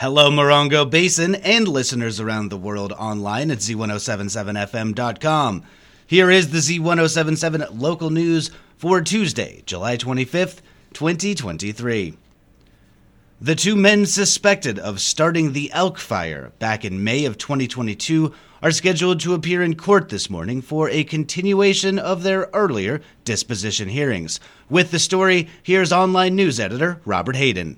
Hello, Morongo Basin and listeners around the world online at z1077fm.com. Here is the Z1077 local news for Tuesday, July 25th, 2023. The two men suspected of starting the Elk Fire back in May of 2022 are scheduled to appear in court this morning for a continuation of their earlier disposition hearings. With the story, here's online news editor Robert Hayden.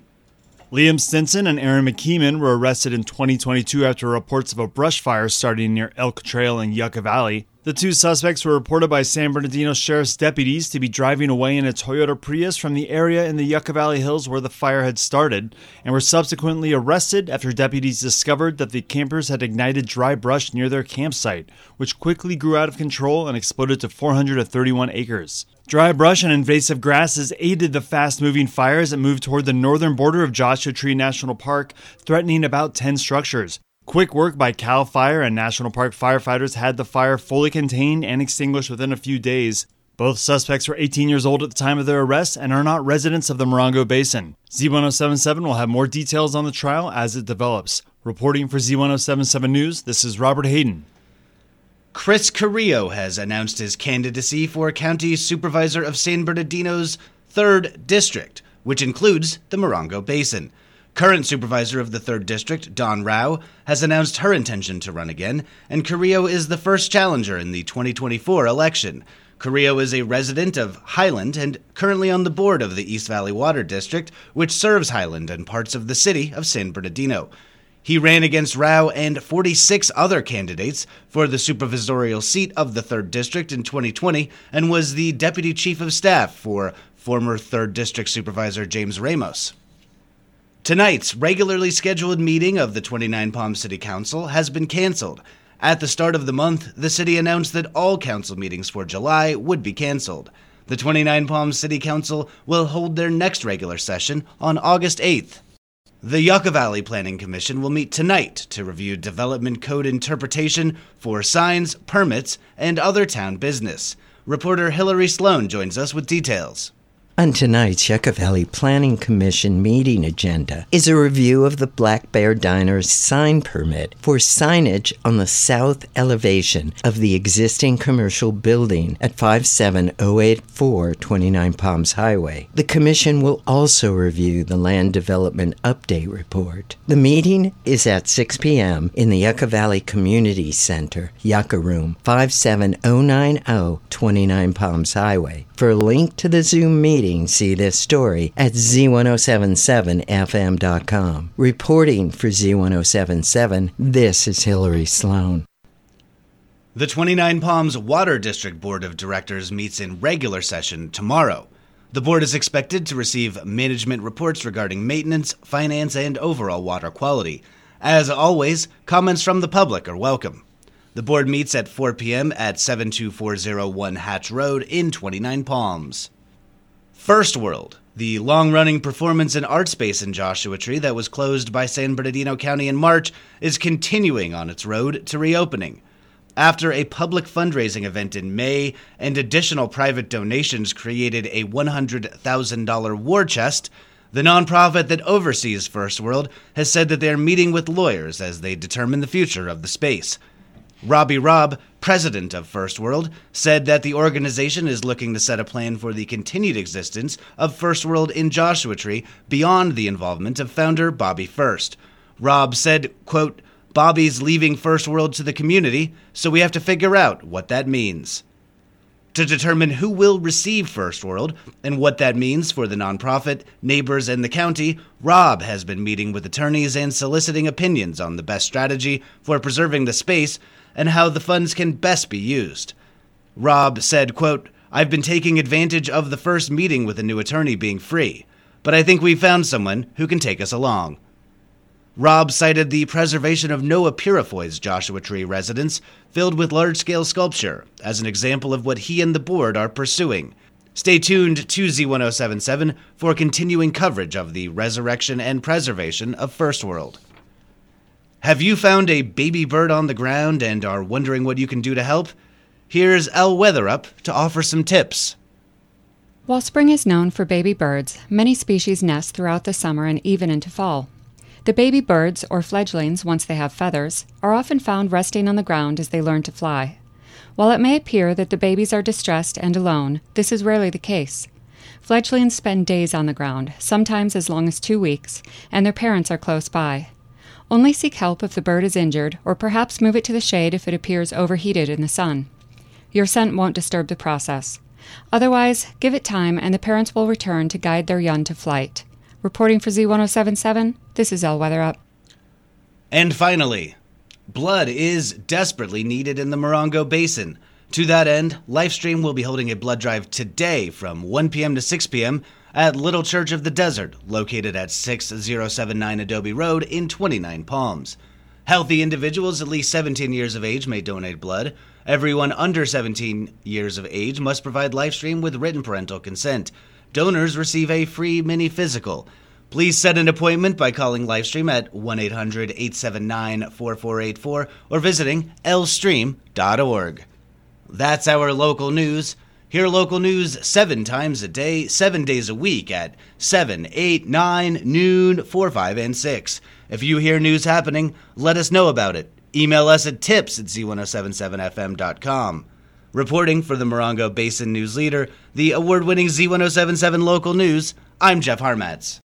Liam Stinson and Aaron McKeeman were arrested in 2022 after reports of a brush fire starting near Elk Trail in Yucca Valley. The two suspects were reported by San Bernardino Sheriff's deputies to be driving away in a Toyota Prius from the area in the Yucca Valley Hills where the fire had started, and were subsequently arrested after deputies discovered that the campers had ignited dry brush near their campsite, which quickly grew out of control and exploded to 431 acres. Dry brush and invasive grasses aided the fast moving fire as it moved toward the northern border of Joshua Tree National Park, threatening about 10 structures. Quick work by CAL FIRE and National Park firefighters had the fire fully contained and extinguished within a few days. Both suspects were 18 years old at the time of their arrest and are not residents of the Morongo Basin. Z1077 will have more details on the trial as it develops. Reporting for Z1077 News, this is Robert Hayden. Chris Carrillo has announced his candidacy for County Supervisor of San Bernardino's 3rd District, which includes the Morongo Basin. Current supervisor of the 3rd District, Dawn Rowe, has announced her intention to run again, and Carrillo is the first challenger in the 2024 election. Carrillo is a resident of Highland and currently on the board of the East Valley Water District, which serves Highland and parts of the city of San Bernardino. He ran against Rowe and 46 other candidates for the supervisorial seat of the 3rd District in 2020 and was the deputy chief of staff for former 3rd District Supervisor James Ramos. Tonight's regularly scheduled meeting of the 29 Palm City Council has been canceled. At the start of the month, the city announced that all council meetings for July would be canceled. The 29 Palm City Council will hold their next regular session on August 8th. The Yucca Valley Planning Commission will meet tonight to review development code interpretation for signs, permits, and other town business. Reporter Hillary Sloan joins us with details. On tonight's Yucca Valley Planning Commission meeting agenda is a review of the Black Bear Diner's sign permit for signage on the south elevation of the existing commercial building at 57084 29 Palms Highway. The Commission will also review the Land Development Update Report. The meeting is at 6 p.m. in the Yucca Valley Community Center, Yucca Room, 57090 29 Palms Highway. For a link to the Zoom meeting, see this story at z1077fm.com. Reporting for Z1077, this is Hillary Sloan. The 29 Palms Water District Board of Directors meets in regular session tomorrow. The board is expected to receive management reports regarding maintenance, finance, and overall water quality. As always, comments from the public are welcome. The board meets at 4 p.m. at 72401 Hatch Road in 29 Palms. Furstwurld, the long running performance and art space in Joshua Tree that was closed by San Bernardino County in March, is continuing on its road to reopening. After a public fundraising event in May and additional private donations created a $100,000 war chest, the nonprofit that oversees Furstwurld has said that they are meeting with lawyers as they determine the future of the space. Robbie Robb, president of Furstwurld, said that the organization is looking to set a plan for the continued existence of Furstwurld in Joshua Tree beyond the involvement of founder Bobby Furst. Robb said, quote, Bobby's leaving Furstwurld to the community, so we have to figure out what that means. To determine who will receive Furstwurld and what that means for the nonprofit, neighbors, and the county, Robb has been meeting with attorneys and soliciting opinions on the best strategy for preserving the space and how the funds can best be used. Robb said, quote, I've been taking advantage of the first meeting with a new attorney being free, but I think we've found someone who can take us along. Robb cited the preservation of Noah Purifoy's Joshua Tree residence, filled with large scale sculpture, as an example of what he and the board are pursuing. Stay tuned to Z1077 for continuing coverage of the resurrection and preservation of Furstwurld. Have you found a baby bird on the ground and are wondering what you can do to help? Here's El Weatherup to offer some tips. While spring is known for baby birds, many species nest throughout the summer and even into fall. The baby birds, or fledglings, once they have feathers, are often found resting on the ground as they learn to fly. While it may appear that the babies are distressed and alone, this is rarely the case. Fledglings spend days on the ground, sometimes as long as two weeks, and their parents are close by. Only seek help if the bird is injured, or perhaps move it to the shade if it appears overheated in the sun. Your scent won't disturb the process. Otherwise, give it time and the parents will return to guide their young to flight. Reporting for Z1077, this is El Weatherup. And finally, blood is desperately needed in the Morongo Basin. To that end, Lifestream will be holding a blood drive today from 1 p.m. to 6 p.m. at Little Church of the Desert, located at 6079 Adobe Road in 29 Palms. Healthy individuals at least 17 years of age may donate blood. Everyone under 17 years of age must provide Lifestream with written parental consent. Donors receive a free mini physical. Please set an appointment by calling Lifestream at 1 800 879 4484 or visiting lstream.org. That's our local news. Hear local news seven times a day, seven days a week at 7, 8, 9, noon, 4, 5, and 6. If you hear news happening, let us know about it. Email us at tips at z1077fm.com. Reporting for the Morongo Basin News Leader, the award winning Z1077 local news, I'm Jeff Harmatz.